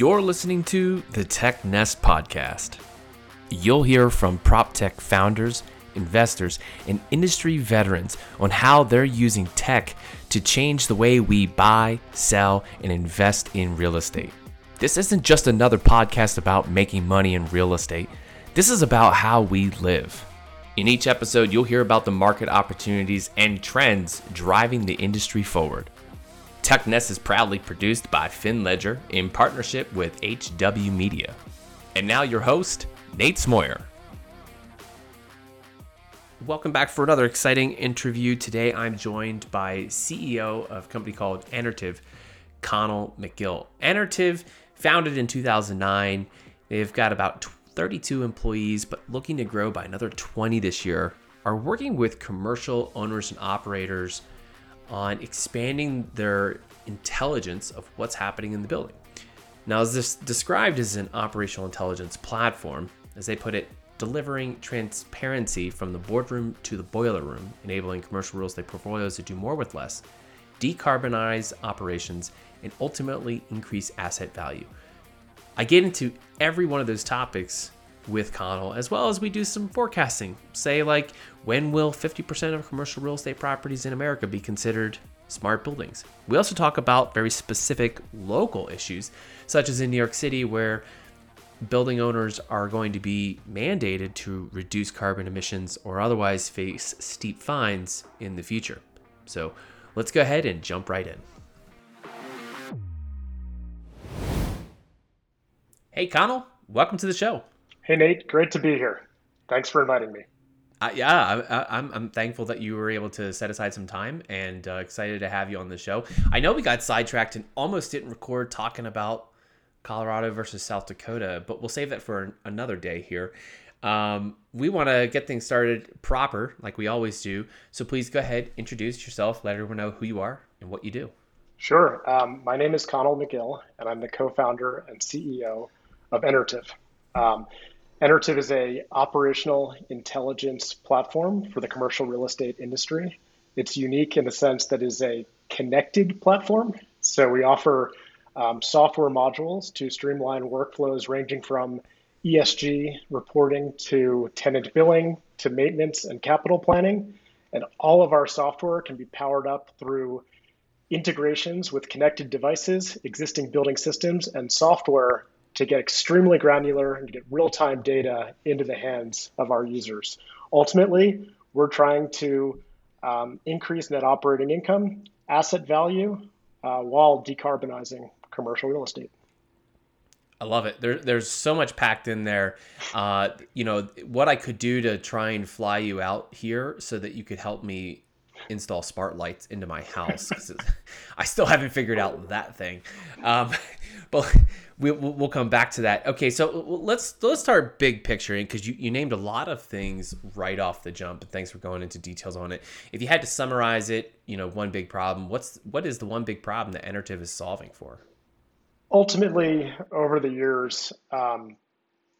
You're listening to the Tech Nest Podcast. You'll hear from prop tech founders, investors, and industry veterans on how they're using tech to change the way we buy, sell, and invest in real estate. This isn't just another podcast about making money in real estate, this is about how we live. In each episode, you'll hear about the market opportunities and trends driving the industry forward. TechNest is proudly produced by Finn Ledger in partnership with HW Media. And now your host, Nate Smoyer. Welcome back for another exciting interview. Today I'm joined by CEO of a company called Enertiv, Connell McGill. Enertiv, founded in 2009, they've got about 32 employees, but looking to grow by another 20 this year, are working with commercial owners and operators on expanding their intelligence of what's happening in the building. Now, as this described as an operational intelligence platform, as they put it, delivering transparency from the boardroom to the boiler room, enabling commercial real estate portfolios to do more with less, decarbonize operations, and ultimately increase asset value. I get into every one of those topics with Connell, as well as we do some forecasting. Say, like, when will 50% of commercial real estate properties in America be considered smart buildings? We also talk about very specific local issues, such as in New York City, where building owners are going to be mandated to reduce carbon emissions or otherwise face steep fines in the future. So let's go ahead and jump right in. Hey, Connell, welcome to the show. Hey, Nate, great to be here. Thanks for inviting me. Uh, yeah, I, am I'm, I'm thankful that you were able to set aside some time and uh, excited to have you on the show. I know we got sidetracked and almost didn't record talking about Colorado versus South Dakota, but we'll save that for another day here. Um, we want to get things started proper, like we always do. So please go ahead, introduce yourself, let everyone know who you are and what you do. Sure. Um, my name is Connell McGill, and I'm the co-founder and CEO of Enertiv. Um, Enertiv is a operational intelligence platform for the commercial real estate industry. It's unique in the sense that it is a connected platform. So we offer um, software modules to streamline workflows ranging from ESG reporting to tenant billing to maintenance and capital planning. And all of our software can be powered up through integrations with connected devices, existing building systems, and software to get extremely granular and get real time data into the hands of our users. Ultimately, we're trying to um, increase net operating income, asset value, uh, while decarbonizing commercial real estate. I love it. There, there's so much packed in there. Uh, you know, what I could do to try and fly you out here so that you could help me install smart lights into my house. I still haven't figured out that thing. Um, but we, we'll come back to that. Okay, so let's let's start big picturing because you, you named a lot of things right off the jump. And thanks for going into details on it. If you had to summarize it, you know, one big problem. What's what is the one big problem that Enertiv is solving for? ultimately, over the years, um,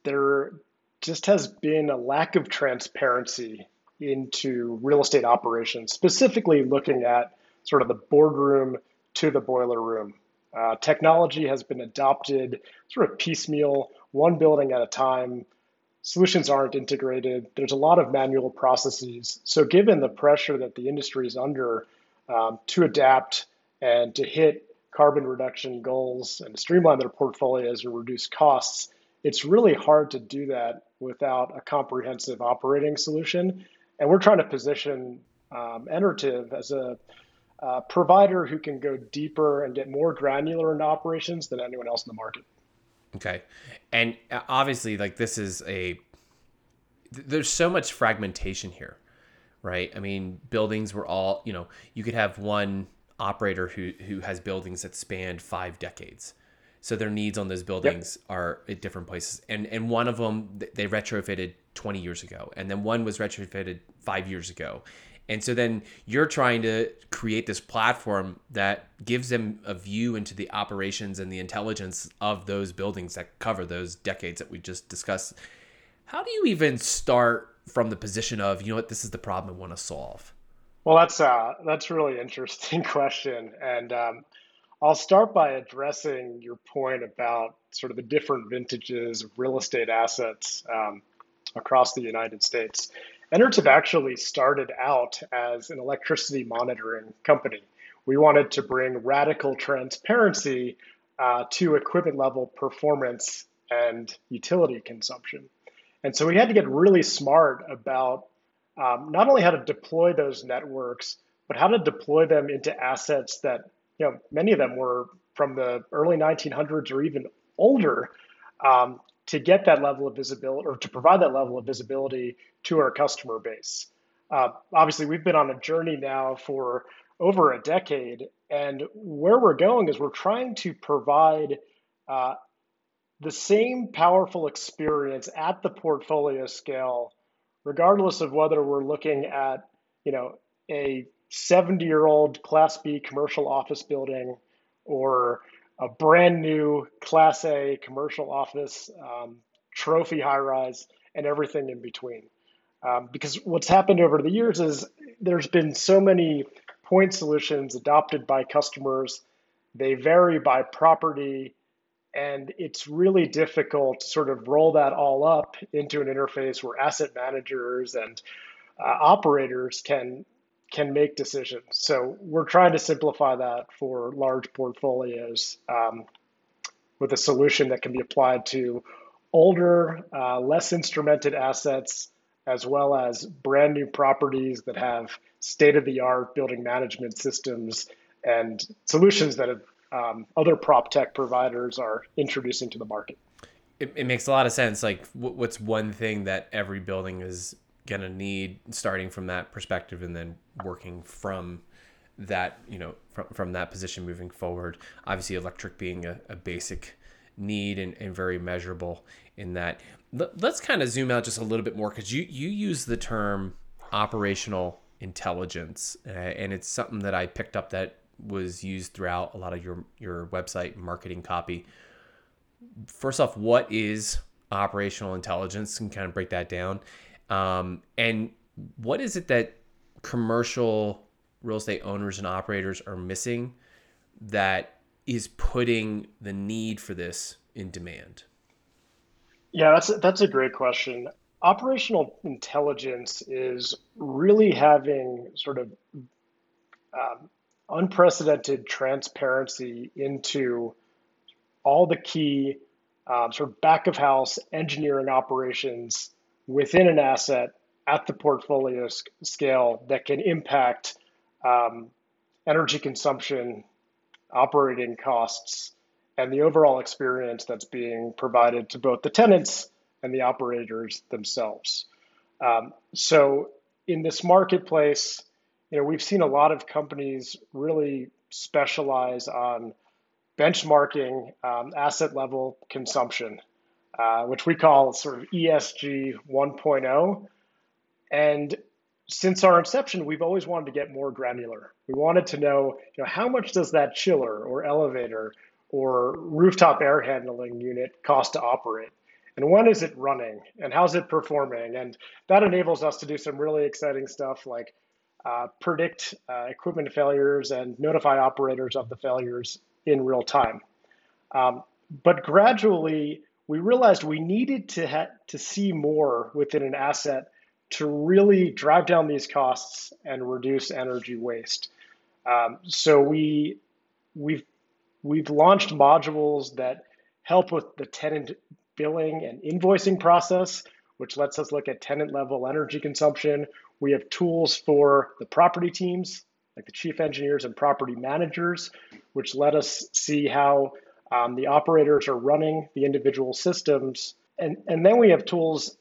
there just has been a lack of transparency into real estate operations, specifically looking at sort of the boardroom to the boiler room. Uh, technology has been adopted sort of piecemeal, one building at a time. Solutions aren't integrated. There's a lot of manual processes. So, given the pressure that the industry is under um, to adapt and to hit carbon reduction goals and streamline their portfolios and reduce costs, it's really hard to do that without a comprehensive operating solution. And we're trying to position um, Enertiv as a uh, provider who can go deeper and get more granular into operations than anyone else in the market. Okay. And uh, obviously, like this is a, there's so much fragmentation here, right? I mean, buildings were all, you know, you could have one operator who who has buildings that spanned five decades. So their needs on those buildings yep. are at different places, and and one of them they retrofitted 20 years ago, and then one was retrofitted five years ago, and so then you're trying to create this platform that gives them a view into the operations and the intelligence of those buildings that cover those decades that we just discussed. How do you even start from the position of you know what this is the problem I want to solve? Well, that's uh, that's a really interesting question, and um, I'll start by addressing your point about sort of the different vintages of real estate assets um, across the United States. Enertiv actually started out as an electricity monitoring company. We wanted to bring radical transparency uh, to equipment level performance and utility consumption. And so we had to get really smart about um, not only how to deploy those networks, but how to deploy them into assets that you know, many of them were from the early 1900s or even older um, to get that level of visibility or to provide that level of visibility to our customer base. Uh, obviously, we've been on a journey now for over a decade, and where we're going is we're trying to provide uh, the same powerful experience at the portfolio scale, regardless of whether we're looking at you know a 70 year old Class B commercial office building or a brand new Class A commercial office um, trophy high rise and everything in between. Um, because what's happened over the years is there's been so many point solutions adopted by customers. They vary by property, and it's really difficult to sort of roll that all up into an interface where asset managers and uh, operators can can make decisions. So we're trying to simplify that for large portfolios um, with a solution that can be applied to older, uh, less instrumented assets, as well as brand new properties that have state of the art building management systems and solutions that have, um, other prop tech providers are introducing to the market. It, it makes a lot of sense. Like, what's one thing that every building is going to need starting from that perspective and then working from that you know from, from that position moving forward. Obviously electric being a, a basic need and, and very measurable in that. Let's kind of zoom out just a little bit more because you you use the term operational intelligence uh, and it's something that i picked up that was used throughout a lot of your your website marketing copy. First off what is operational intelligence? And kind of break that down um, and what is it that commercial real estate owners and operators are missing that is putting the need for this in demand? Yeah, that's a, that's a great question. Operational intelligence is really having sort of um, unprecedented transparency into all the key um, sort of back of house engineering operations within an asset at the portfolio scale that can impact um, energy consumption, operating costs, and the overall experience that's being provided to both the tenants and the operators themselves. Um, so in this marketplace, you know, we've seen a lot of companies really specialize on benchmarking um, asset level consumption uh, which we call sort of ESG 1.0. And since our inception, we've always wanted to get more granular. We wanted to know, you know, how much does that chiller or elevator or rooftop air handling unit cost to operate? And when is it running? And how's it performing? And that enables us to do some really exciting stuff like uh, predict uh, equipment failures and notify operators of the failures in real time. Um, but gradually, we realized we needed to ha- to see more within an asset to really drive down these costs and reduce energy waste. Um, so we we've we've launched modules that help with the tenant billing and invoicing process, which lets us look at tenant level energy consumption. We have tools for the property teams, like the chief engineers and property managers, which let us see how um, the operators are running the individual systems. And, and then we have tools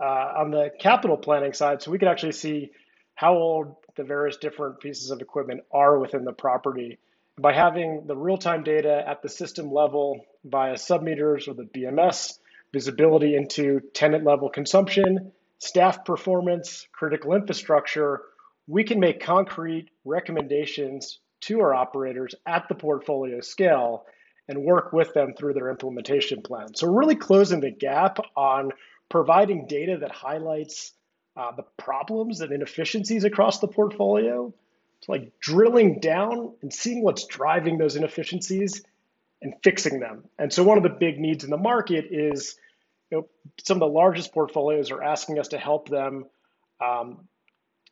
uh, on the capital planning side. So we can actually see how old the various different pieces of equipment are within the property. By having the real time data at the system level via submeters or the BMS, visibility into tenant level consumption, staff performance, critical infrastructure, we can make concrete recommendations to our operators at the portfolio scale and work with them through their implementation plan. So really closing the gap on providing data that highlights uh, the problems and inefficiencies across the portfolio like drilling down and seeing what's driving those inefficiencies and fixing them. And so one of the big needs in the market is you know, some of the largest portfolios are asking us to help them um,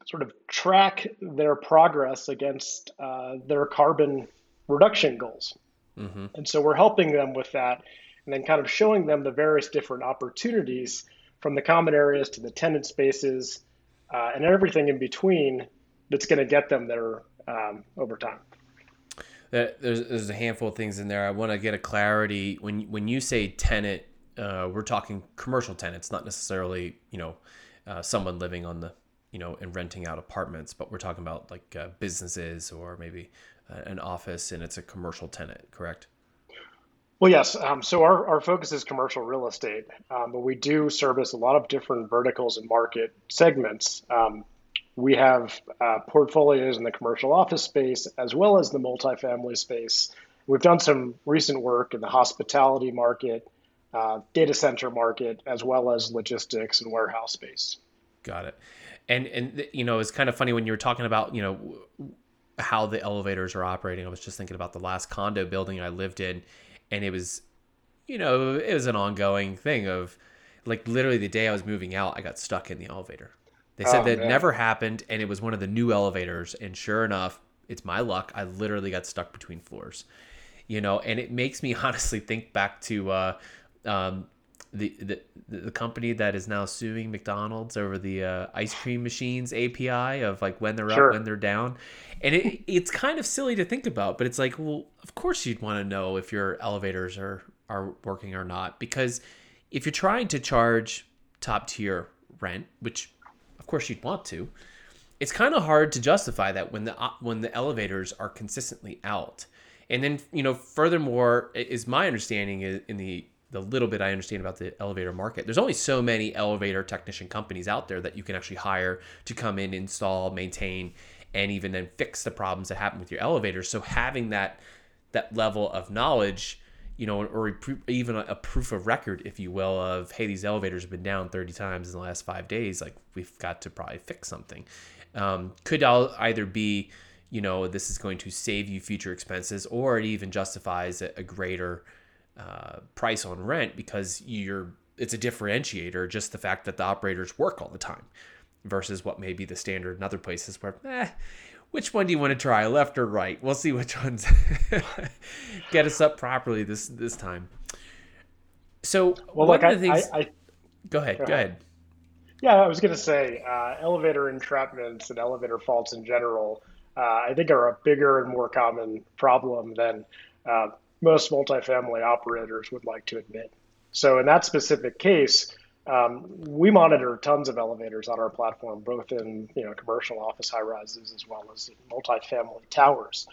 sort of track their progress against uh, their carbon reduction goals. Mm-hmm. And so we're helping them with that and then kind of showing them the various different opportunities from the common areas to the tenant spaces uh, and everything in between that's going to get them there um, over time. There's, there's a handful of things in there. I want to get a clarity when when you say tenant, uh, we're talking commercial tenants, not necessarily you know uh, someone living on the you know and renting out apartments, but we're talking about like uh, businesses or maybe an office and it's a commercial tenant, correct? Well, yes. Um, so our, our focus is commercial real estate, um, but we do service a lot of different verticals and market segments. Um, we have uh, portfolios in the commercial office space as well as the multifamily space. We've done some recent work in the hospitality market, uh, data center market, as well as logistics and warehouse space. Got it. And and you know it's kind of funny when you were talking about you know how the elevators are operating. I was just thinking about the last condo building I lived in, and it was, you know, it was an ongoing thing of like literally the day I was moving out, I got stuck in the elevator they said oh, that never happened, and it was one of the new elevators. And sure enough, it's my luck. I literally got stuck between floors, you know. And it makes me honestly think back to uh, um, the, the the company that is now suing McDonald's over the uh, ice cream machines API of like when they're sure. up, when they're down, and it it's kind of silly to think about, but it's like, well, of course you'd want to know if your elevators are are working or not because if you're trying to charge top tier rent, which of course you'd want to. It's kind of hard to justify that when the when the elevators are consistently out. And then, you know, furthermore, is my understanding in the the little bit I understand about the elevator market. There's only so many elevator technician companies out there that you can actually hire to come in, install, maintain, and even then fix the problems that happen with your elevators. So having that that level of knowledge you know, or even a proof of record, if you will, of hey, these elevators have been down 30 times in the last five days. Like we've got to probably fix something. Um, could either be, you know, this is going to save you future expenses, or it even justifies a, a greater uh, price on rent because you're it's a differentiator. Just the fact that the operators work all the time versus what may be the standard in other places where, eh, which one do you want to try, left or right? We'll see which ones get us up properly this this time. So, well, one of the things. I, I, go ahead. Go, go ahead. ahead. Yeah, I was going to say uh, elevator entrapments and elevator faults in general. Uh, I think are a bigger and more common problem than uh, most multifamily operators would like to admit. So, in that specific case, um, we monitor tons of elevators on our platform, both in you know commercial office high rises as well as multifamily towers.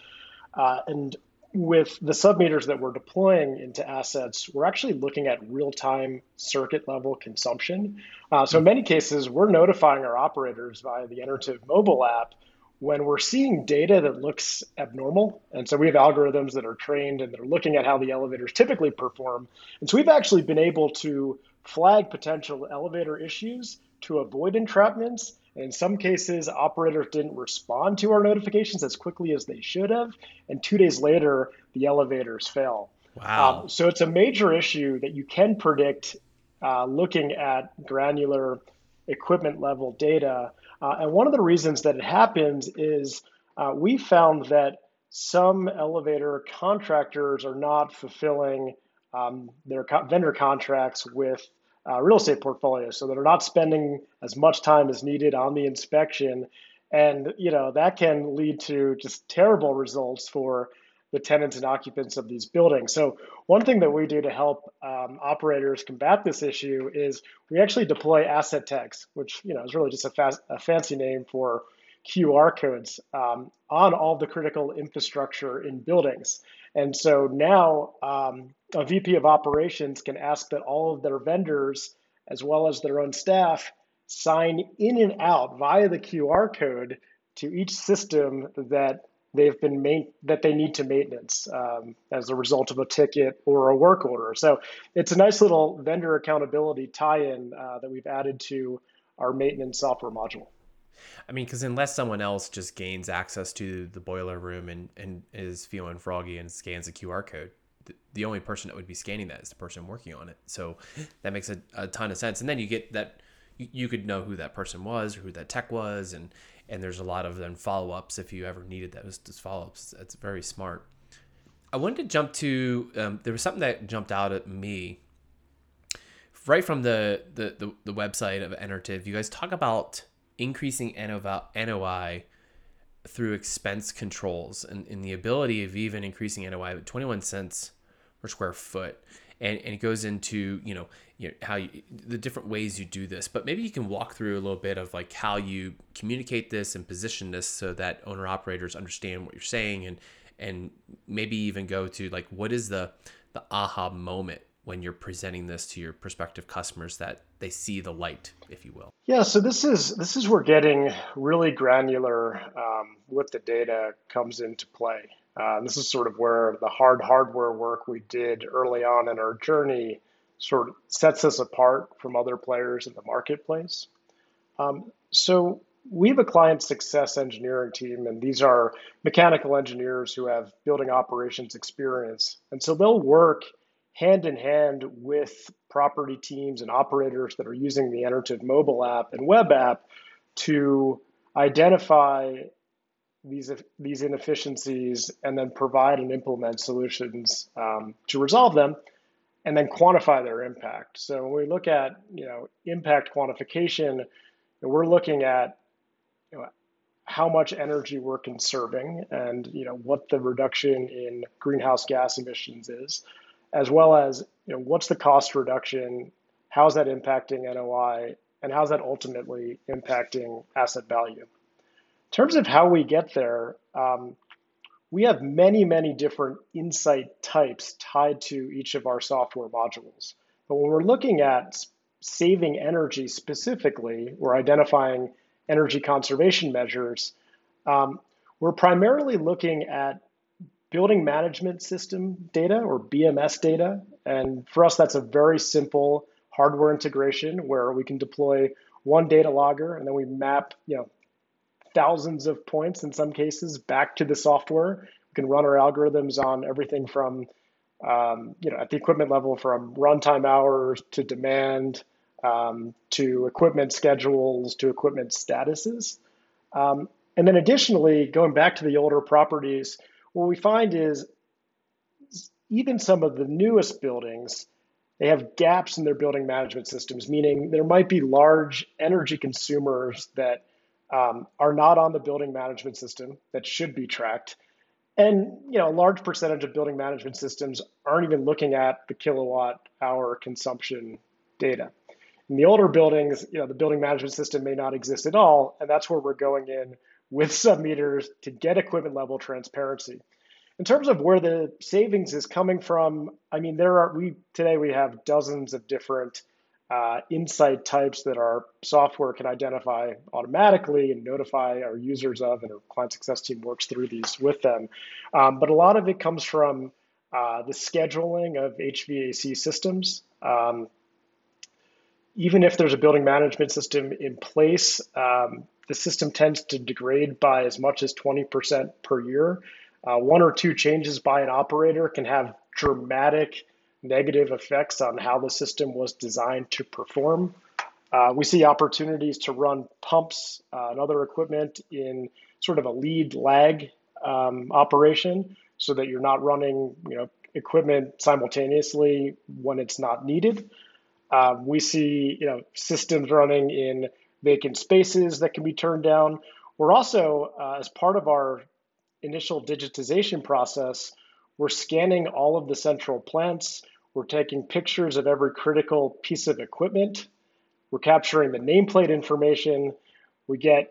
Uh, and with the submeters that we're deploying into assets, we're actually looking at real time circuit level consumption. Uh, so, in many cases, we're notifying our operators via the Enertiv mobile app when we're seeing data that looks abnormal. And so, we have algorithms that are trained and they're looking at how the elevators typically perform. And so, we've actually been able to flag potential elevator issues to avoid entrapments. And in some cases, operators didn't respond to our notifications as quickly as they should have. And two days later, the elevators fail. Wow. Um, so it's a major issue that you can predict uh, looking at granular equipment level data. Uh, and one of the reasons that it happens is uh, we found that some elevator contractors are not fulfilling um, their co- vendor contracts with uh, real estate portfolios so they're not spending as much time as needed on the inspection. And you know that can lead to just terrible results for the tenants and occupants of these buildings. So one thing that we do to help um, operators combat this issue is we actually deploy asset tags which you know is really just a, a fancy name for qr codes um, on all the critical infrastructure in buildings. And so now um, a VP of operations can ask that all of their vendors, as well as their own staff, sign in and out via the QR code to each system that they've been main, that they need to maintenance um, as a result of a ticket or a work order. So it's a nice little vendor accountability tie-in uh, that we've added to our maintenance software module. I mean, because unless someone else just gains access to the boiler room and, and is feeling froggy and scans a QR code, the, only person that would be scanning that is the person working on it. So that makes a, a ton of sense. And then you get that you could know who that person was or who that tech was, and and there's a lot of then follow ups if you ever needed those, those follow ups. That's very smart. I wanted to jump to um, there was something that jumped out at me right from the the the, the website of Enertiv. You guys talk about increasing NOI through expense controls and, and the ability of even increasing NOI at 21 cents per square foot. And, and it goes into, you know, you know, how you, the different ways you do this, but maybe you can walk through a little bit of like how you communicate this and position this so that owner operators understand what you're saying and, and maybe even go to like, what is the, the aha moment when you're presenting this to your prospective customers that they see the light, if you will? Yeah, so this is this is where getting really granular um, with the data comes into play. Uh, this is sort of where the hard hardware work we did early on in our journey sort of sets us apart from other players in the marketplace. Um, so we have a client success engineering team, and these are mechanical engineers who have building operations experience. And so they'll work hand in hand with property teams and operators that are using the Enertiv mobile app and web app to identify these these inefficiencies and then provide and implement solutions um, to resolve them and then quantify their impact so when we look at you know impact quantification we're looking at you know, how much energy we're conserving and you know what the reduction in greenhouse gas emissions is as well as you know what's the cost reduction, how's that impacting NOI, and how's that ultimately impacting asset value. In terms of how we get there, um, we have many, many different insight types tied to each of our software modules. But when we're looking at saving energy specifically, we're identifying energy conservation measures. Um, we're primarily looking at building management system data or BMS data. And for us, that's a very simple hardware integration where we can deploy one data logger and then we map, you know, thousands of points in some cases back to the software. We can run our algorithms on everything from, um, you know, at the equipment level from runtime hours to demand um, to equipment schedules to equipment statuses. Um, and then additionally, going back to the older properties, what we find is even some of the newest buildings, they have gaps in their building management systems, meaning there might be large energy consumers that um, are not on the building management system that should be tracked. And you know, a large percentage of building management systems aren't even looking at the kilowatt hour consumption data. In the older buildings, you know, the building management system may not exist at all, and that's where we're going in with submeters to get equipment level transparency. In terms of where the savings is coming from, I mean, there are we today we have dozens of different uh, insight types that our software can identify automatically and notify our users of, and our client success team works through these with them. Um, but a lot of it comes from uh, the scheduling of HVAC systems. Um, even if there's a building management system in place, um, the system tends to degrade by as much as 20% per year. Uh, one or two changes by an operator can have dramatic negative effects on how the system was designed to perform. Uh, we see opportunities to run pumps uh, and other equipment in sort of a lead lag um, operation so that you're not running you know, equipment simultaneously when it's not needed. Uh, we see you know, systems running in vacant spaces that can be turned down. We're also, uh, as part of our initial digitization process, we're scanning all of the central plants. We're taking pictures of every critical piece of equipment. We're capturing the nameplate information. We get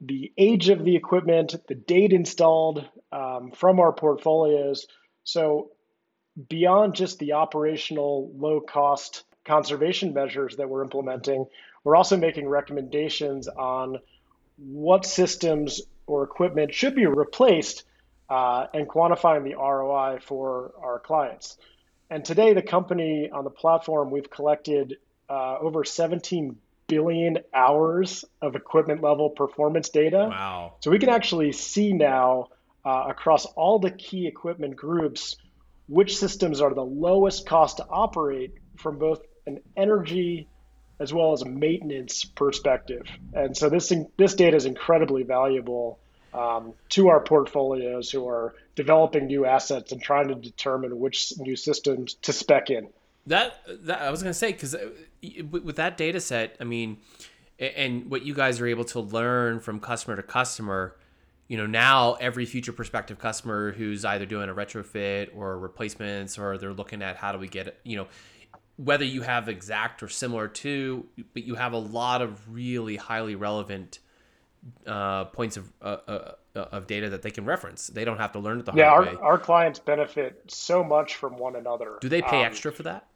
the age of the equipment, the date installed um, from our portfolios. So, beyond just the operational low cost conservation measures that we're implementing, we're also making recommendations on what systems or equipment should be replaced uh, and quantifying the ROI for our clients. And today, the company on the platform, we've collected uh, over 17 billion hours of equipment level performance data. Wow. So we can actually see now uh, across all the key equipment groups which systems are the lowest cost to operate from both an energy as well as a maintenance perspective. And so this this data is incredibly valuable um, to our portfolios who are developing new assets and trying to determine which new systems to spec in. That, that I was going to say because uh, with that data set, I mean, and what you guys are able to learn from customer to customer, you know, now every future prospective customer who's either doing a retrofit or replacements or they're looking at how do we get, you know, whether you have exact or similar to, but you have a lot of really highly relevant uh, points of uh, uh, of data that they can reference. They don't have to learn it the yeah, hard our, way. our clients benefit so much from one another. Do they pay um, extra for that?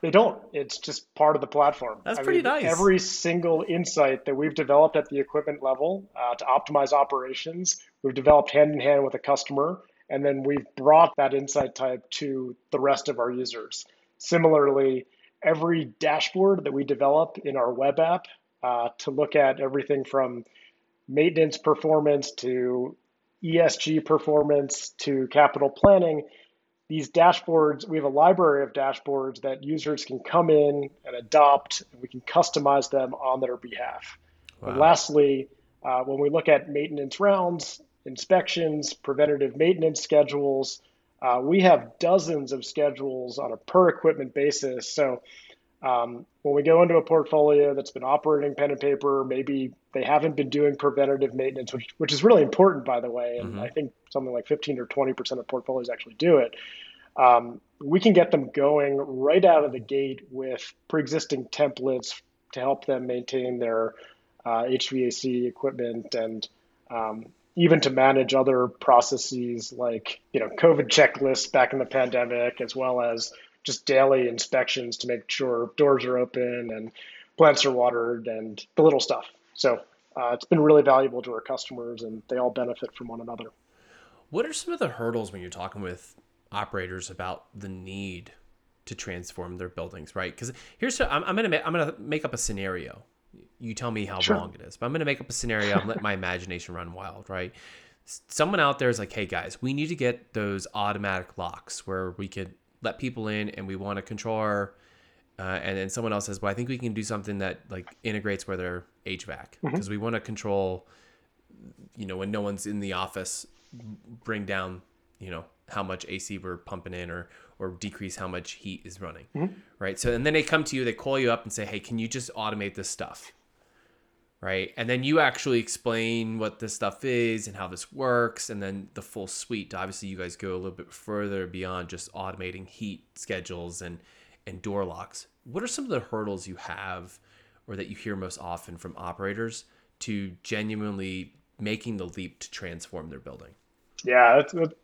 They don't. It's just part of the platform. That's I pretty mean, nice. Every single insight that we've developed at the equipment level uh, to optimize operations, we've developed hand in hand with a customer, and then we've brought that insight type to the rest of our users. Similarly, every dashboard that we develop in our web app uh, to look at everything from maintenance performance to ESG performance to capital planning, these dashboards, we have a library of dashboards that users can come in and adopt, and we can customize them on their behalf. Wow. Lastly, uh, when we look at maintenance rounds, inspections, preventative maintenance schedules, uh, we have dozens of schedules on a per equipment basis. So um, when we go into a portfolio that's been operating pen and paper, maybe they haven't been doing preventative maintenance, which, which is really important, by the way. And mm-hmm. I think something like 15 or 20% of portfolios actually do it. Um, we can get them going right out of the gate with pre existing templates to help them maintain their uh, HVAC equipment and um, even to manage other processes like you know COVID checklists back in the pandemic, as well as just daily inspections to make sure doors are open and plants are watered and the little stuff. So uh, it's been really valuable to our customers, and they all benefit from one another. What are some of the hurdles when you're talking with operators about the need to transform their buildings? Right? Because here's I'm, I'm gonna I'm gonna make up a scenario you tell me how sure. wrong it is. But I'm going to make up a scenario and let my imagination run wild, right? Someone out there is like, hey guys, we need to get those automatic locks where we could let people in and we want to control our. Uh, and then someone else says, well, I think we can do something that like integrates with their HVAC because mm-hmm. we want to control, you know, when no one's in the office, bring down, you know, how much AC we're pumping in or or decrease how much heat is running, mm-hmm. right? So and then they come to you, they call you up and say, hey, can you just automate this stuff? Right? And then you actually explain what this stuff is and how this works, and then the full suite. Obviously, you guys go a little bit further beyond just automating heat schedules and and door locks. What are some of the hurdles you have, or that you hear most often from operators to genuinely making the leap to transform their building? Yeah, that's, that's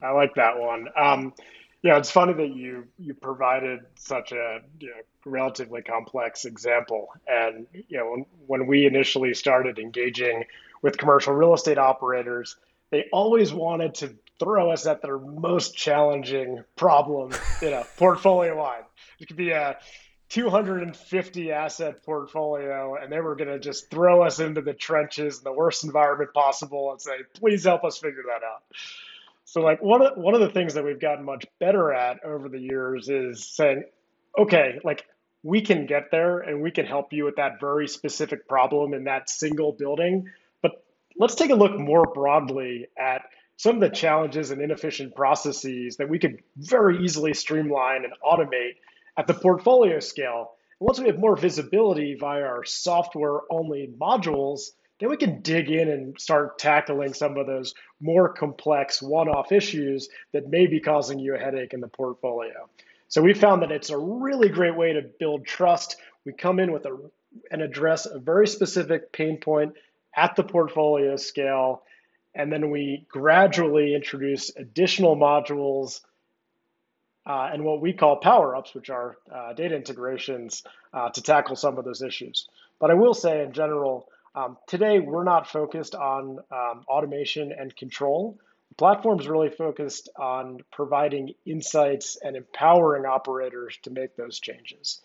I like that one. Um, yeah, it's funny that you you provided such a you know, relatively complex example. And you know, when, we initially started engaging with commercial real estate operators, they always wanted to throw us at their most challenging problem, you know, portfolio wide. It could be a 250 asset portfolio, and they were going to just throw us into the trenches in the worst environment possible and say, please help us figure that out. So like one of one of the things that we've gotten much better at over the years is saying, okay, like we can get there and we can help you with that very specific problem in that single building. But let's take a look more broadly at some of the challenges and inefficient processes that we could very easily streamline and automate at the portfolio scale. And once we have more visibility via our software only modules, then we can dig in and start tackling some of those more complex one off issues that may be causing you a headache in the portfolio. So we found that it's a really great way to build trust. We come in with a and address a very specific pain point at the portfolio scale, and then we gradually introduce additional modules uh, and what we call power ups, which are uh, data integrations uh, to tackle some of those issues. But I will say, in general, um, today, we're not focused on um, automation and control. The is really focused on providing insights and empowering operators to make those changes.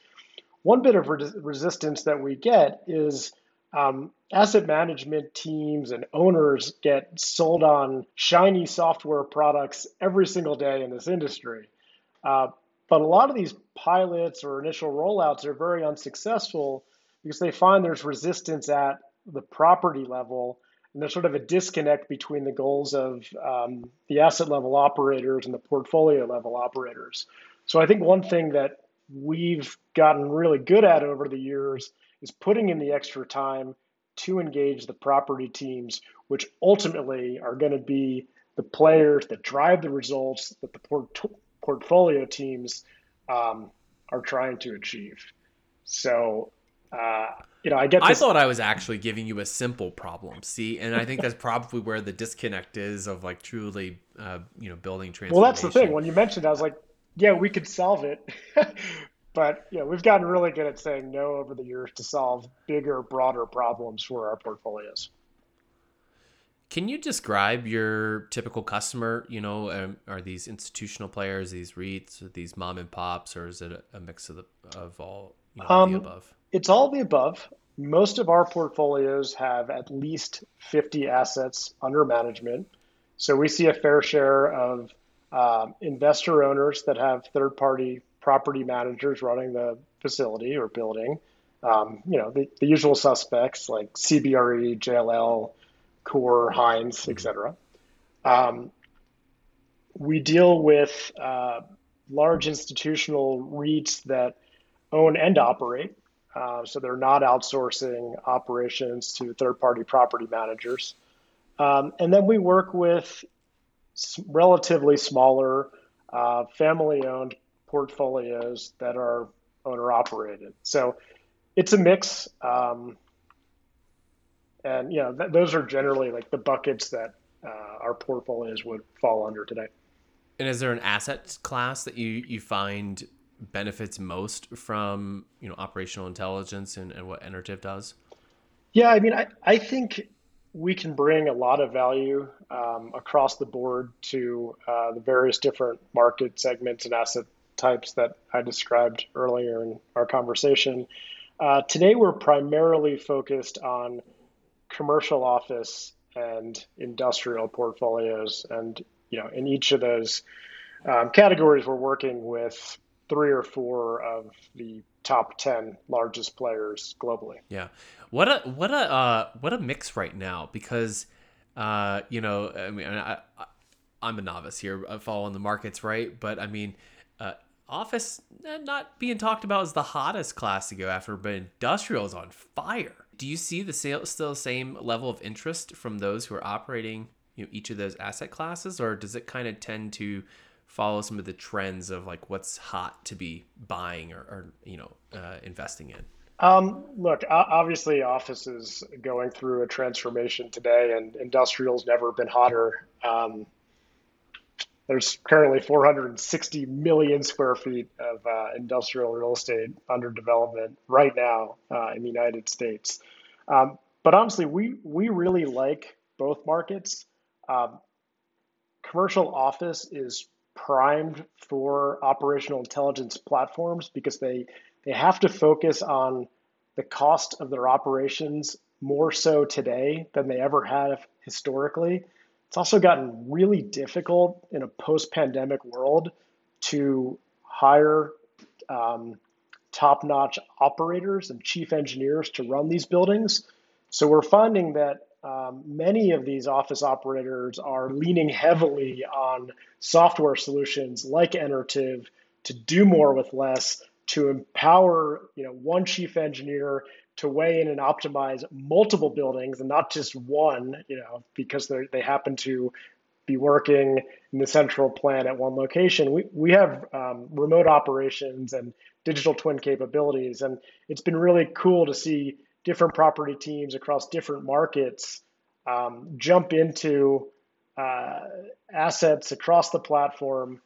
one bit of re- resistance that we get is um, asset management teams and owners get sold on shiny software products every single day in this industry. Uh, but a lot of these pilots or initial rollouts are very unsuccessful because they find there's resistance at the property level and there's sort of a disconnect between the goals of um, the asset level operators and the portfolio level operators. So I think one thing that we've gotten really good at over the years is putting in the extra time to engage the property teams, which ultimately are going to be the players that drive the results that the port- portfolio teams um, are trying to achieve. So, uh, you know, I get. This- I thought I was actually giving you a simple problem. See, and I think that's probably where the disconnect is of like truly, uh, you know, building transformation. Well, that's the thing. When you mentioned, I was like, yeah, we could solve it. but yeah, we've gotten really good at saying no over the years to solve bigger, broader problems for our portfolios. Can you describe your typical customer? You know, um, are these institutional players, these REITs, these mom and pops, or is it a, mix of the, of all you know, um, the above? It's all the above. Most of our portfolios have at least 50 assets under management. So we see a fair share of uh, investor owners that have third party property managers running the facility or building. Um, you know, the, the, usual suspects like CBRE, JLL, Core, Hines, etc. Um, we deal with uh, large institutional REITs that own and operate. Uh, so they're not outsourcing operations to third party property managers. Um, and then we work with relatively smaller uh, family owned portfolios that are owner operated. So it's a mix. Um, and you know th- those are generally like the buckets that uh, our portfolios would fall under today. And is there an asset class that you you find benefits most from you know operational intelligence and, and what Enertiv does? Yeah, I mean, I, I think we can bring a lot of value um, across the board to uh, the various different market segments and asset types that I described earlier in our conversation. Uh, today, we're primarily focused on commercial office and industrial portfolios, and you know, in each of those um, categories, we're working with three or four of the top 10 largest players globally. Yeah. What a what a uh, what a mix right now because uh, you know, I mean I, I am a novice here following the markets, right? But I mean, uh, office eh, not being talked about as the hottest class to go after, but industrial is on fire. Do you see the sale, still same level of interest from those who are operating you know, each of those asset classes, or does it kind of tend to follow some of the trends of like what's hot to be buying or, or you know uh, investing in? Um, look, obviously, office is going through a transformation today, and industrial's never been hotter. Um, there's currently 460 million square feet of uh, industrial real estate under development right now uh, in the United States. Um, but honestly, we we really like both markets. Um, commercial office is primed for operational intelligence platforms because they they have to focus on the cost of their operations more so today than they ever have historically it's also gotten really difficult in a post pandemic world to hire um, top notch operators and chief engineers to run these buildings. So we're finding that um, many of these office operators are leaning heavily on software solutions like Enertiv to do more with less, to empower you know one chief engineer to weigh in and optimize multiple buildings and not just one, you know, because they they happen to be working in the central plant at one location. We we have um, remote operations and digital twin capabilities, and it's been really cool to see different property teams across different markets um, jump into uh, assets across the platform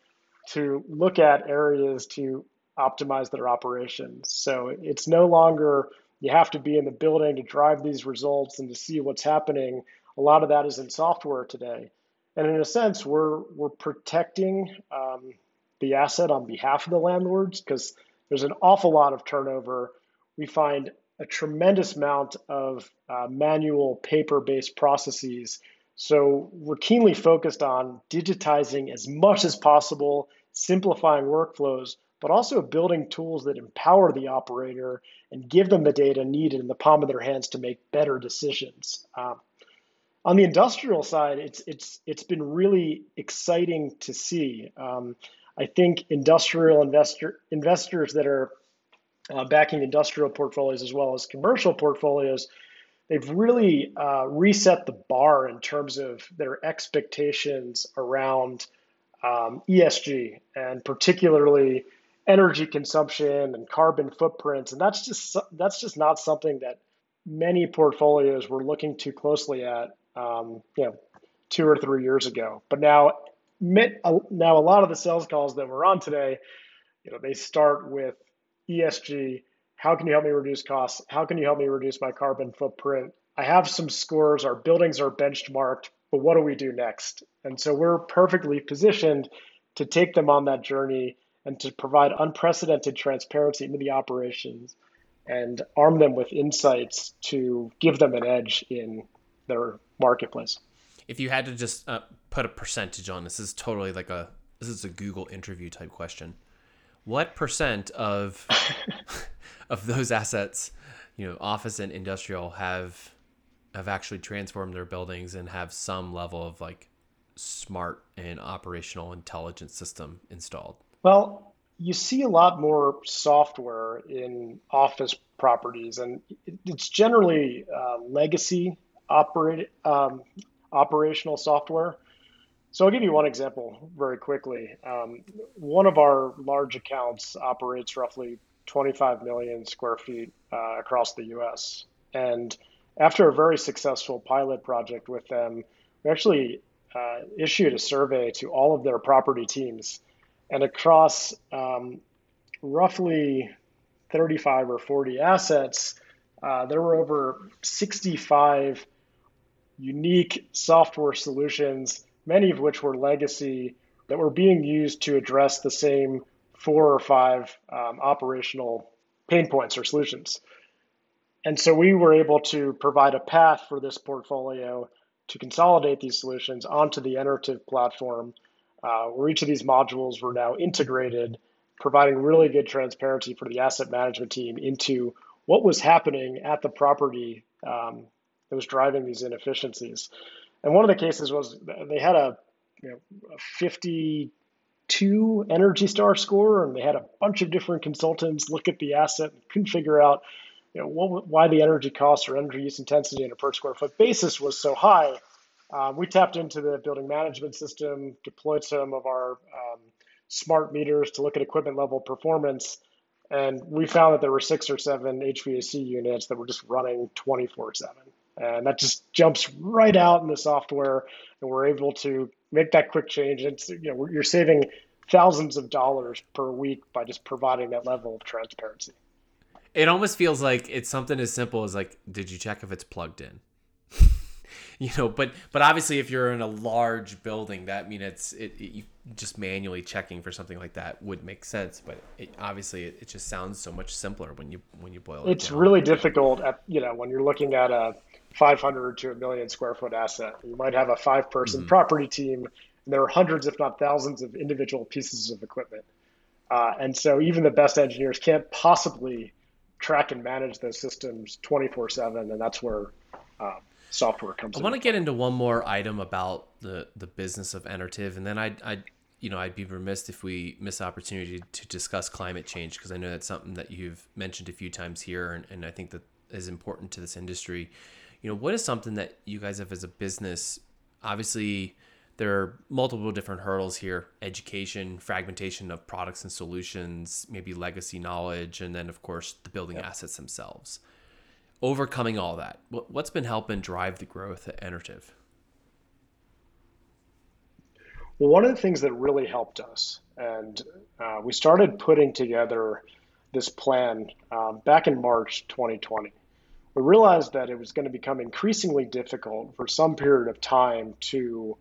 to look at areas to optimize their operations. So it's no longer you have to be in the building to drive these results and to see what's happening. A lot of that is in software today. And in a sense, we're, we're protecting um, the asset on behalf of the landlords because there's an awful lot of turnover. We find a tremendous amount of uh, manual paper based processes. So we're keenly focused on digitizing as much as possible, simplifying workflows, but also building tools that empower the operator and give them the data needed in the palm of their hands to make better decisions. Um, on the industrial side, it's it's it's been really exciting to see. Um, I think industrial investor investors that are uh, backing industrial portfolios as well as commercial portfolios, they've really uh, reset the bar in terms of their expectations around um, ESG and particularly energy consumption and carbon footprints. And that's just that's just not something that many portfolios were looking too closely at, um, you know, two or three years ago. But now, now a lot of the sales calls that we're on today, you know, they start with ESG. How can you help me reduce costs? How can you help me reduce my carbon footprint? I have some scores. Our buildings are benchmarked, but what do we do next? And so we're perfectly positioned to take them on that journey and to provide unprecedented transparency into the operations and arm them with insights to give them an edge in their marketplace. If you had to just uh, put a percentage on this, is totally like a this is a Google interview type question. What percent of of those assets, you know, office and industrial, have have actually transformed their buildings and have some level of like smart and operational intelligence system installed? Well, you see a lot more software in office properties, and it's generally uh, legacy operate, um, operational software. So I'll give you one example very quickly. Um, one of our large accounts operates roughly 25 million square feet uh, across the U.S. And after a very successful pilot project with them, we actually uh, issued a survey to all of their property teams and across um, roughly 35 or 40 assets, uh, there were over 65 unique software solutions, many of which were legacy, that were being used to address the same four or five um, operational pain points or solutions. And so we were able to provide a path for this portfolio to consolidate these solutions onto the Enertiv platform uh, where each of these modules were now integrated, providing really good transparency for the asset management team into what was happening at the property um, that was driving these inefficiencies. And one of the cases was they had a, you know, a 52 Energy Star score, and they had a bunch of different consultants look at the asset and couldn't figure out you know, what, why the energy costs or energy use intensity on a per square foot basis was so high. Um, we tapped into the building management system, deployed some of our um, smart meters to look at equipment level performance, and we found that there were six or seven HVAC units that were just running 24 7. And that just jumps right out in the software, and we're able to make that quick change. It's you know you're saving thousands of dollars per week by just providing that level of transparency. It almost feels like it's something as simple as like, did you check if it's plugged in? you know but but obviously if you're in a large building that I mean it's it, it, you just manually checking for something like that would make sense but it, obviously it, it just sounds so much simpler when you when you boil it it's down. really difficult at you know when you're looking at a 500 to a million square foot asset you might have a five person mm-hmm. property team and there are hundreds if not thousands of individual pieces of equipment uh, and so even the best engineers can't possibly track and manage those systems 24 7 and that's where um, software comes. In. I want to get into one more item about the the business of Enertiv, and then I I you know I'd be remiss if we miss opportunity to discuss climate change because I know that's something that you've mentioned a few times here, and, and I think that is important to this industry. You know, what is something that you guys have as a business? Obviously, there are multiple different hurdles here education fragmentation of products and solutions maybe legacy knowledge and then of course the building yep. assets themselves overcoming all that, what's been helping drive the growth at Enertiv? Well, one of the things that really helped us, and uh, we started putting together this plan um, back in March 2020. We realized that it was going to become increasingly difficult for some period of time to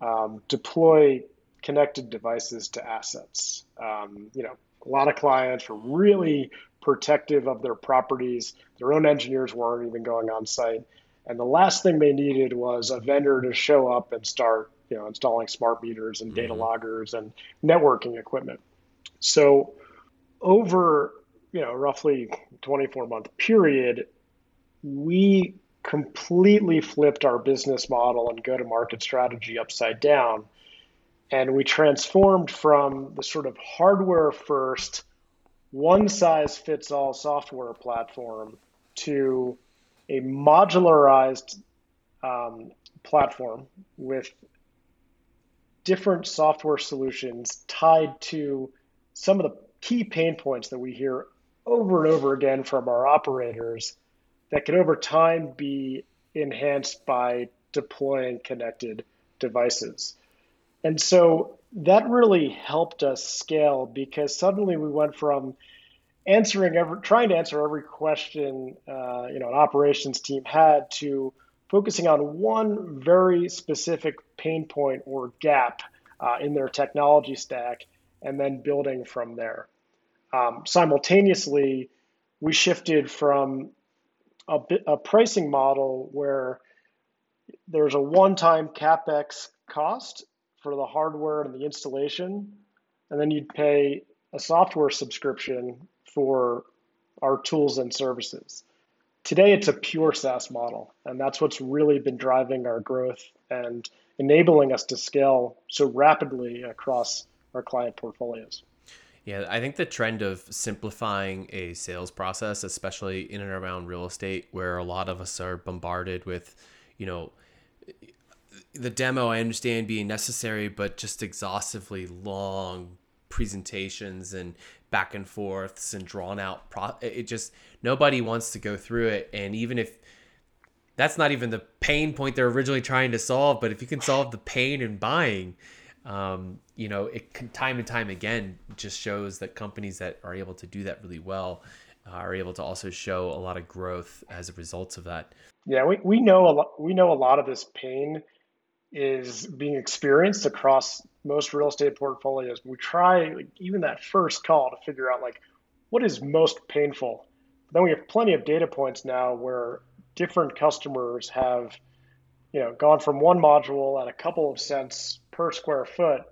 um, deploy connected devices to assets. Um, you know, A lot of clients were really protective of their properties. Their own engineers weren't even going on site. And the last thing they needed was a vendor to show up and start, you know, installing smart meters and data mm-hmm. loggers and networking equipment. So over, you know, roughly 24 month period, we completely flipped our business model and go to market strategy upside down. And we transformed from the sort of hardware first, one size fits all software platform to a modularized um, platform with different software solutions tied to some of the key pain points that we hear over and over again from our operators that can over time be enhanced by deploying connected devices. And so that really helped us scale because suddenly we went from answering every, trying to answer every question uh, you know an operations team had to focusing on one very specific pain point or gap uh, in their technology stack and then building from there. Um, simultaneously, we shifted from a, a pricing model where there's a one-time capex cost for the hardware and the installation, and then you'd pay a software subscription for our tools and services. Today, it's a pure SaaS model, and that's what's really been driving our growth and enabling us to scale so rapidly across our client portfolios. Yeah, I think the trend of simplifying a sales process, especially in and around real estate, where a lot of us are bombarded with, you know, the demo I understand being necessary, but just exhaustively long presentations and back and forths and drawn out pro it just nobody wants to go through it. And even if that's not even the pain point they're originally trying to solve but if you can solve the pain in buying um, you know it can time and time again just shows that companies that are able to do that really well uh, are able to also show a lot of growth as a result of that yeah we, we know a lot we know a lot of this pain is being experienced across most real estate portfolios. We try like, even that first call to figure out like what is most painful. But then we have plenty of data points now where different customers have, you know, gone from one module at a couple of cents per square foot,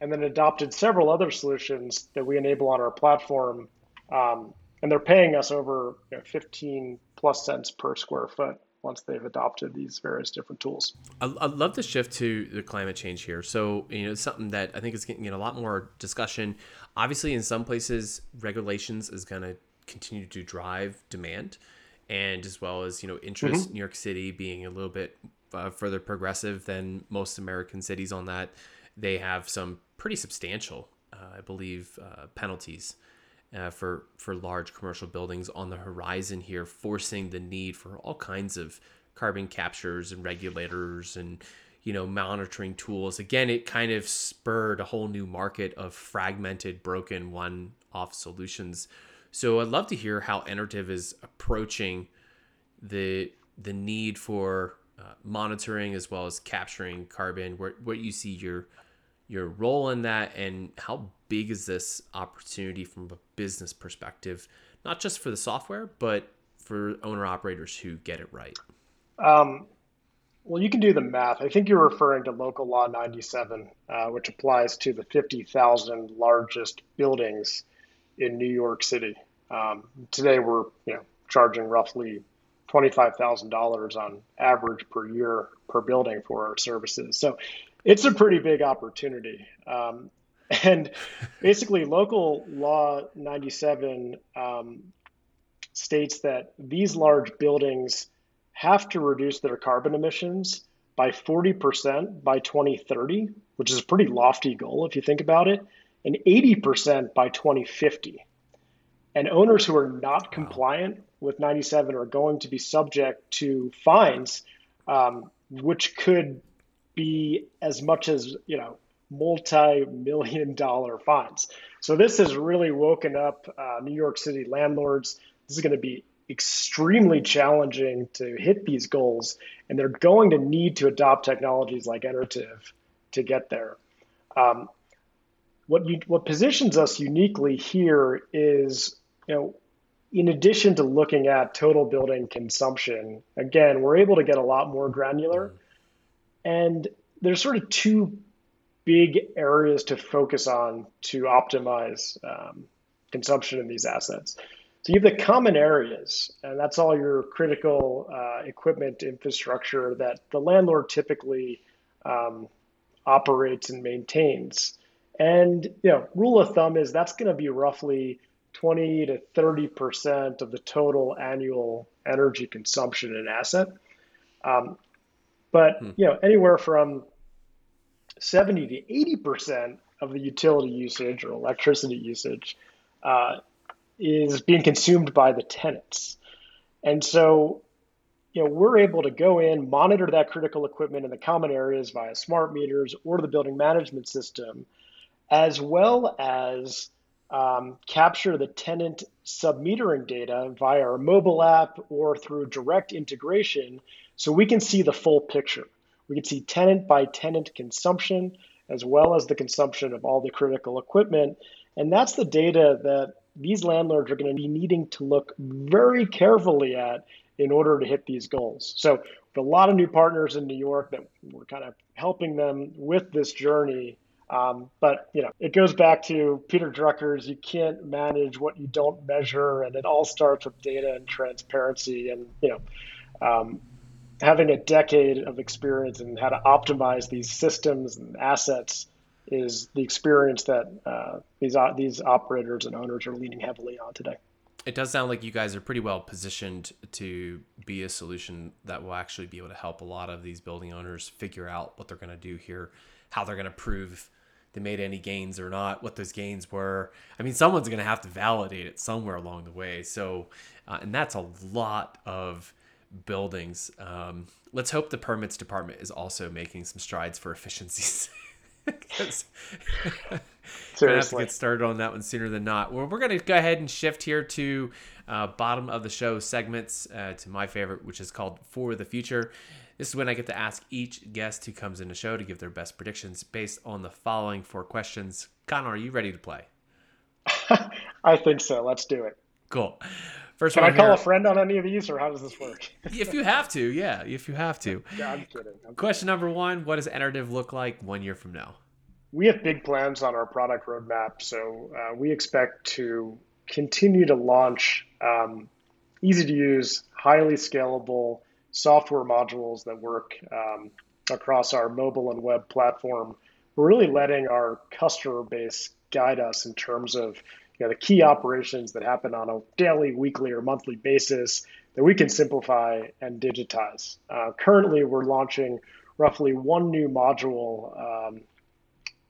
and then adopted several other solutions that we enable on our platform, um, and they're paying us over you know, 15 plus cents per square foot once they've adopted these various different tools. I'd love to shift to the climate change here. So, you know, it's something that I think is getting a lot more discussion. Obviously, in some places, regulations is going to continue to drive demand, and as well as you know interest. Mm-hmm. New York City being a little bit uh, further progressive than most American cities on that, they have some pretty substantial, uh, I believe, uh, penalties uh, for for large commercial buildings on the horizon here, forcing the need for all kinds of carbon captures and regulators and you know monitoring tools. Again, it kind of spurred a whole new market of fragmented, broken, one-off solutions. So I'd love to hear how Enertiv is approaching the the need for uh, monitoring as well as capturing carbon. Where what you see your your role in that and how big is this opportunity from a business perspective, not just for the software, but for owner operators who get it right? Um, well, you can do the math. I think you're referring to Local Law 97, uh, which applies to the 50,000 largest buildings in New York City. Um, today, we're you know charging roughly $25,000 on average per year per building for our services. So it's a pretty big opportunity. Um, and basically, local law 97 um, states that these large buildings have to reduce their carbon emissions by 40% by 2030, which is a pretty lofty goal if you think about it, and 80% by 2050. And owners who are not compliant with 97 are going to be subject to fines, um, which could be as much as you know multi-million dollar fines. So this has really woken up uh, New York City landlords. This is going to be extremely challenging to hit these goals, and they're going to need to adopt technologies like Enertiv to get there. Um, what you what positions us uniquely here is you know in addition to looking at total building consumption again we're able to get a lot more granular. And there's sort of two big areas to focus on to optimize um, consumption in these assets. So you have the common areas and that's all your critical uh, equipment infrastructure that the landlord typically um, operates and maintains. And you know, rule of thumb is that's going to be roughly 20 to 30 percent of the total annual energy consumption in asset. Um, but hmm. you know, anywhere from 70 to 80 percent of the utility usage or electricity usage uh, is being consumed by the tenants. And so, you know, we're able to go in, monitor that critical equipment in the common areas via smart meters or the building management system as well as um, capture the tenant submetering data via our mobile app or through direct integration so we can see the full picture. We can see tenant by tenant consumption as well as the consumption of all the critical equipment. And that's the data that these landlords are going to be needing to look very carefully at in order to hit these goals. So, a lot of new partners in New York that we're kind of helping them with this journey um, but you know, it goes back to Peter Drucker's you can't manage what you don't measure, and it all starts with data and transparency. And you know, um, having a decade of experience in how to optimize these systems and assets is the experience that uh, these uh, these operators and owners are leaning heavily on today. It does sound like you guys are pretty well positioned to be a solution that will actually be able to help a lot of these building owners figure out what they're going to do here, how they're going to prove they made any gains or not, what those gains were. I mean, someone's going to have to validate it somewhere along the way. So, uh, and that's a lot of buildings. Um, let's hope the permits department is also making some strides for efficiencies. Seriously. have to get started on that one sooner than not. Well, we're going to go ahead and shift here to uh, bottom of the show segments uh, to my favorite, which is called For the Future. This is when I get to ask each guest who comes in the show to give their best predictions based on the following four questions. Connor, are you ready to play? I think so. Let's do it. Cool. First Can I call here. a friend on any of these, or how does this work? if you have to, yeah. If you have to. yeah, I'm kidding. I'm Question kidding. number one What does Enertiv look like one year from now? We have big plans on our product roadmap. So uh, we expect to continue to launch um, easy to use, highly scalable, software modules that work um, across our mobile and web platform. We're really letting our customer base guide us in terms of you know, the key operations that happen on a daily, weekly, or monthly basis that we can simplify and digitize. Uh, currently, we're launching roughly one new module um,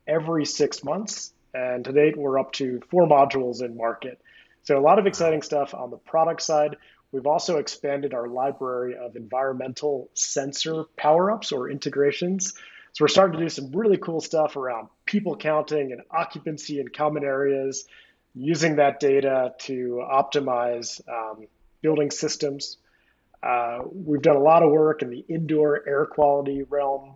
every six months, and to date, we're up to four modules in market. So, a lot of exciting stuff on the product side. We've also expanded our library of environmental sensor power ups or integrations. So we're starting to do some really cool stuff around people counting and occupancy in common areas, using that data to optimize um, building systems. Uh, we've done a lot of work in the indoor air quality realm,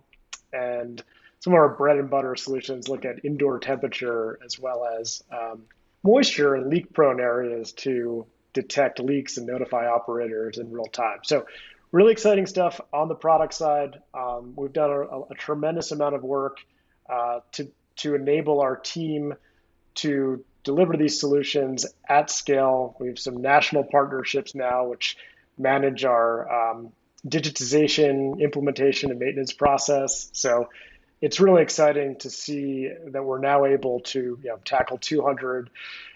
and some of our bread and butter solutions look at indoor temperature as well as um, moisture and leak prone areas to detect leaks and notify operators in real time. So, really exciting stuff on the product side. Um, we've done a, a, tremendous amount of work uh, to to enable our team to deliver these solutions at scale. We have some national partnerships now, which manage our um, digitization, implementation, and maintenance process. So it's really exciting to see that we're now able to you know, tackle 200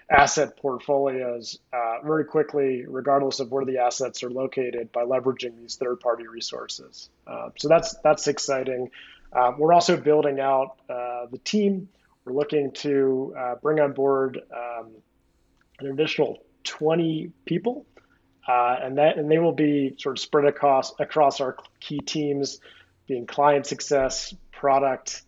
asset portfolios uh, very quickly, regardless of where the assets are located, by leveraging these third-party resources. Uh, so that's that's exciting. Uh, we're also building out uh, the team. We're looking to uh, bring on board um, an additional 20 people, uh, and that and they will be sort of spread across across our key teams, being client success, product,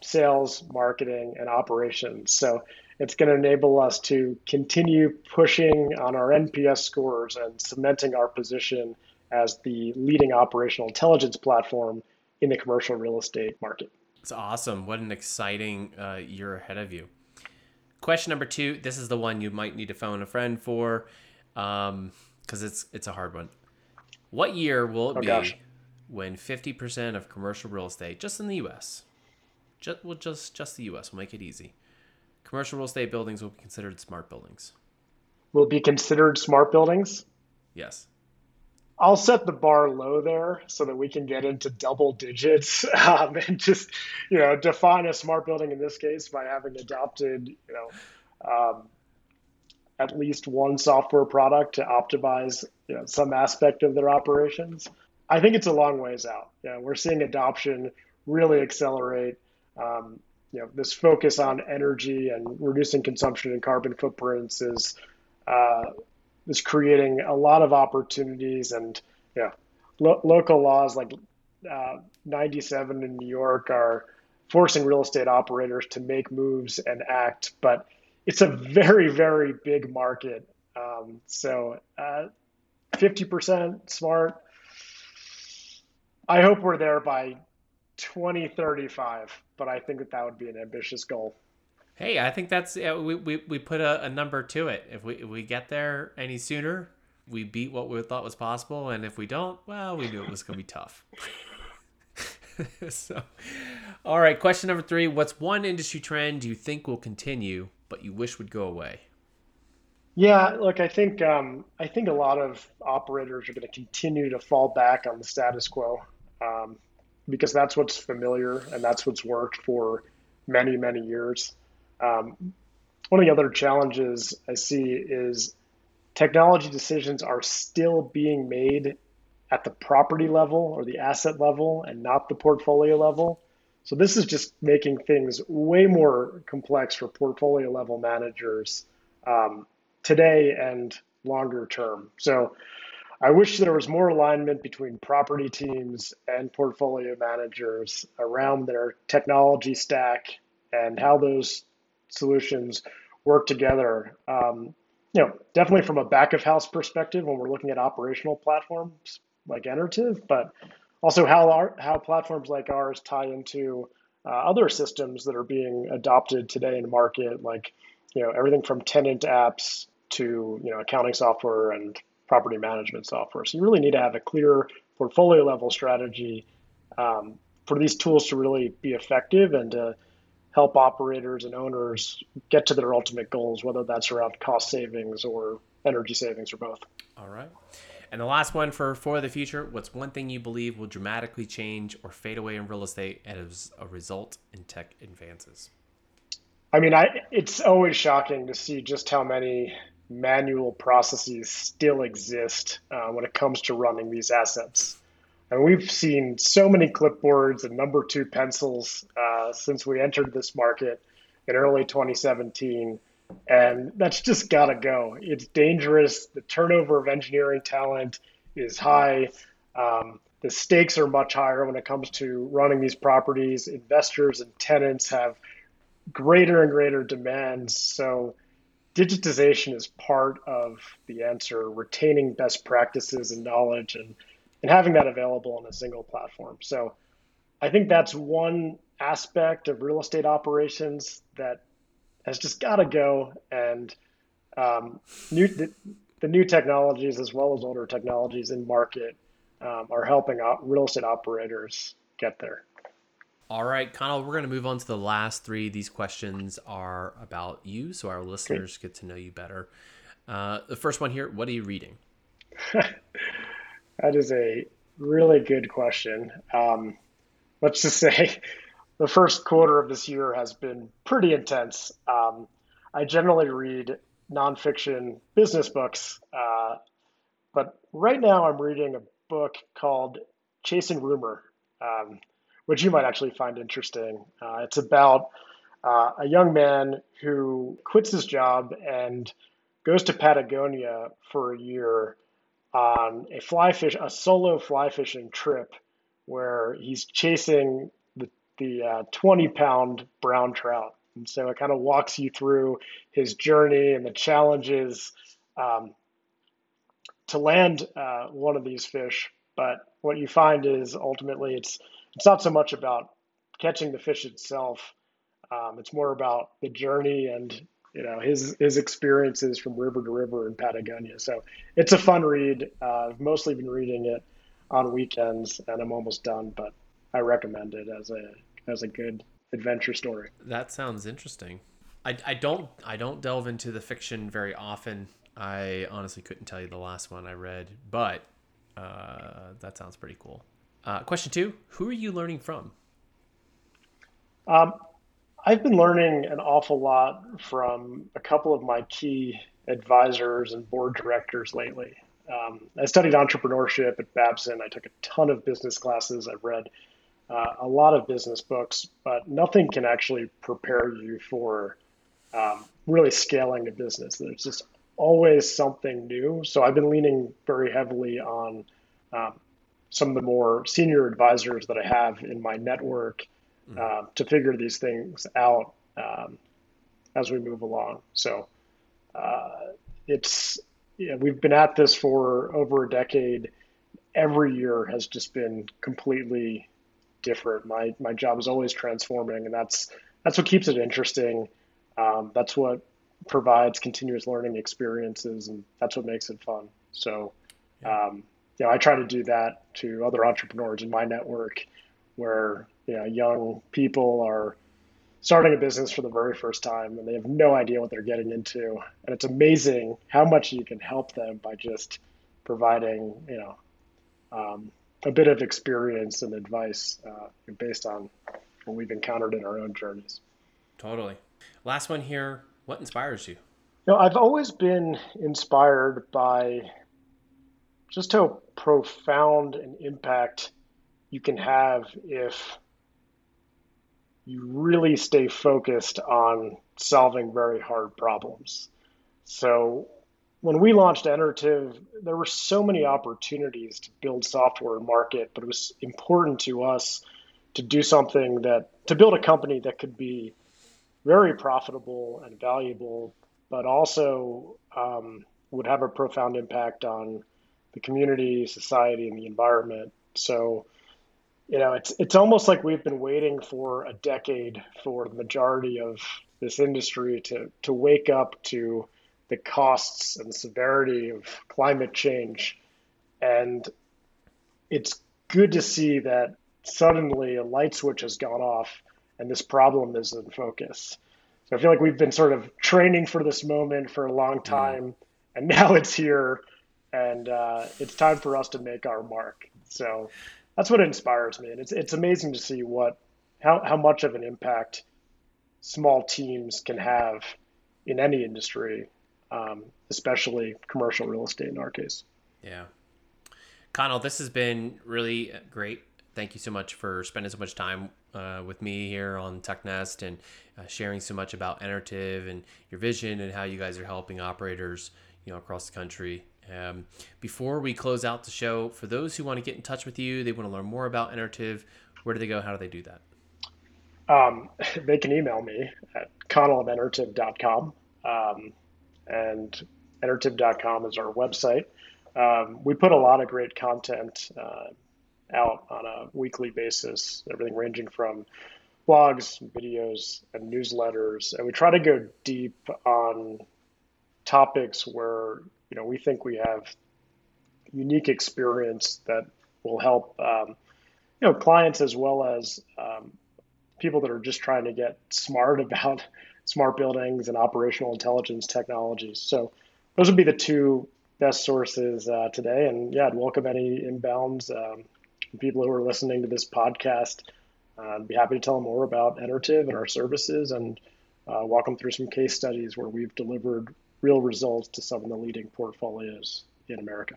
sales, marketing, and operations. So it's going to enable us to continue pushing on our NPS scores and cementing our position as the leading operational intelligence platform in the commercial real estate market. It's awesome. What an exciting uh, year ahead of you. Question number two. This is the one you might need to phone a friend for, because um, it's it's a hard one. What year will it oh, be gosh. when fifty percent of commercial real estate, just in the U.S., just well, just just the U.S. will make it easy. Commercial real estate buildings will be considered smart buildings. Will be considered smart buildings. Yes. I'll set the bar low there so that we can get into double digits um, and just, you know, define a smart building in this case by having adopted, you know, um, at least one software product to optimize you know, some aspect of their operations. I think it's a long ways out. Yeah, we're seeing adoption really accelerate. Um, you know, this focus on energy and reducing consumption and carbon footprints is uh, is creating a lot of opportunities and yeah, lo- local laws like uh, 97 in New York are forcing real estate operators to make moves and act, but it's a very, very big market. Um, so uh, 50% smart. I hope we're there by 2035, but I think that that would be an ambitious goal. Hey, I think that's yeah, we, we, we put a, a number to it. If we if we get there any sooner, we beat what we thought was possible, and if we don't, well, we knew it was going to be tough. so, all right. Question number three: What's one industry trend you think will continue, but you wish would go away? Yeah, look, I think um, I think a lot of operators are going to continue to fall back on the status quo um, because that's what's familiar and that's what's worked for many many years. Um, one of the other challenges I see is technology decisions are still being made at the property level or the asset level and not the portfolio level. So this is just making things way more complex for portfolio level managers um, today and longer term. So I wish there was more alignment between property teams and portfolio managers around their technology stack and how those solutions work together. Um, you know, definitely from a back of house perspective when we're looking at operational platforms like Enertiv, but also how our, how platforms like ours tie into uh, other systems that are being adopted today in the market, like you know everything from tenant apps to you know accounting software and property management software. So you really need to have a clear portfolio level strategy um, for these tools to really be effective and to help operators and owners get to their ultimate goals, whether that's around cost savings or energy savings or both. All right. And the last one for for the future, what's one thing you believe will dramatically change or fade away in real estate as a result in tech advances? I mean, I it's always shocking to see just how many manual processes still exist uh, when it comes to running these assets. And we've seen so many clipboards and number two pencils uh, since we entered this market in early 2017. And that's just got to go. It's dangerous. The turnover of engineering talent is high. Um, the stakes are much higher when it comes to running these properties. Investors and tenants have greater and greater demands. So, digitization is part of the answer, retaining best practices and knowledge and and having that available on a single platform. So I think that's one aspect of real estate operations that has just got to go. And um, new, the, the, new technologies, as well as older technologies in market, um, are helping real estate operators get there. All right, Connell, we're going to move on to the last three. These questions are about you, so our listeners Great. get to know you better. Uh, the first one here what are you reading? That is a really good question. Um, let's just say the first quarter of this year has been pretty intense. Um, I generally read nonfiction business books, uh, but right now I'm reading a book called Chasing Rumor, um, which you might actually find interesting. Uh, it's about uh, a young man who quits his job and goes to Patagonia for a year on a fly fish, a solo fly fishing trip where he's chasing the, the uh, 20 pound brown trout. And so it kind of walks you through his journey and the challenges um, to land uh, one of these fish. But what you find is ultimately it's it's not so much about catching the fish itself. Um, it's more about the journey and you know his his experiences from river to river in Patagonia. So it's a fun read. Uh, I've mostly been reading it on weekends, and I'm almost done, but I recommend it as a as a good adventure story. That sounds interesting. I, I don't I don't delve into the fiction very often. I honestly couldn't tell you the last one I read, but uh, that sounds pretty cool. Uh, question two: Who are you learning from? Um, I've been learning an awful lot from a couple of my key advisors and board directors lately. Um, I studied entrepreneurship at Babson. I took a ton of business classes. I've read uh, a lot of business books, but nothing can actually prepare you for um, really scaling a business. There's just always something new. So I've been leaning very heavily on um, some of the more senior advisors that I have in my network uh, to figure these things out um, as we move along. So uh, it's yeah, we've been at this for over a decade. Every year has just been completely different. My my job is always transforming, and that's that's what keeps it interesting. Um, that's what provides continuous learning experiences, and that's what makes it fun. So, um, you know, I try to do that to other entrepreneurs in my network, where you know young people are starting a business for the very first time and they have no idea what they're getting into. And it's amazing how much you can help them by just providing you know um, a bit of experience and advice uh, based on what we've encountered in our own journeys. Totally. Last one here. What inspires you? You know i've always been inspired by just how profound an impact you can have if you really stay focused on solving very hard problems. So when we launched Enertiv, there were so many opportunities to build software and market, but it was important to us to do something that to build a company that could be very profitable and valuable, but also um, would have a profound impact on the community, society, and the environment. So you know, it's it's almost like we've been waiting for a decade for the majority of this industry to to wake up to the costs and severity of climate change, and it's good to see that suddenly a light switch has gone off and this problem is in focus. So I feel like we've been sort of training for this moment for a long mm-hmm. time, mm. and now it's here, and uh, it's time for us to make our mark. So that's what inspires me, and it's it's amazing to see what how how much of an impact small teams can have in any industry, um, especially commercial real estate in our case. Yeah, Connell, this has been really great. Thank you so much for spending so much time uh, with me here on TechNest and uh, sharing so much about Enertiv and your vision and how you guys are helping operators, you know, across the country um, before we close out the show, for those who want to get in touch with you, they want to learn more about Enertiv, where do they go? How do they do that? Um, they can email me at connell. Um, and enertiv.com is our website. Um, we put a lot of great content uh, out on a weekly basis, everything ranging from blogs, videos, and newsletters. And we try to go deep on topics where you know we think we have unique experience that will help um, you know clients as well as um, people that are just trying to get smart about smart buildings and operational intelligence technologies. So those would be the two best sources uh, today. And yeah, I'd welcome any inbounds um, people who are listening to this podcast. Uh, I'd be happy to tell them more about Enertiv and our services and uh, walk them through some case studies where we've delivered real results to some of the leading portfolios in America.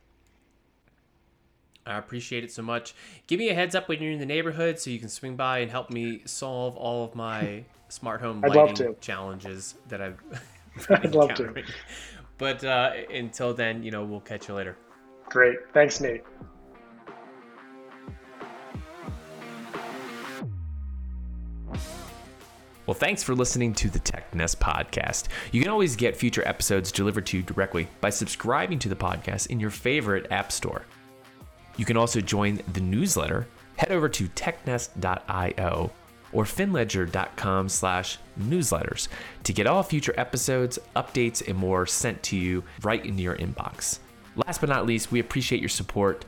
I appreciate it so much. Give me a heads up when you're in the neighborhood so you can swing by and help me solve all of my smart home lighting challenges that I've I'd love to. But uh, until then, you know, we'll catch you later. Great. Thanks, Nate. Well, thanks for listening to the TechNest podcast. You can always get future episodes delivered to you directly by subscribing to the podcast in your favorite app store. You can also join the newsletter. Head over to technest.io or finledger.com slash newsletters to get all future episodes, updates, and more sent to you right into your inbox. Last but not least, we appreciate your support.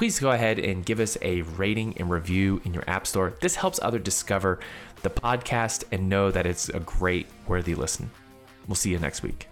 Please go ahead and give us a rating and review in your app store. This helps others discover the podcast and know that it's a great, worthy listen. We'll see you next week.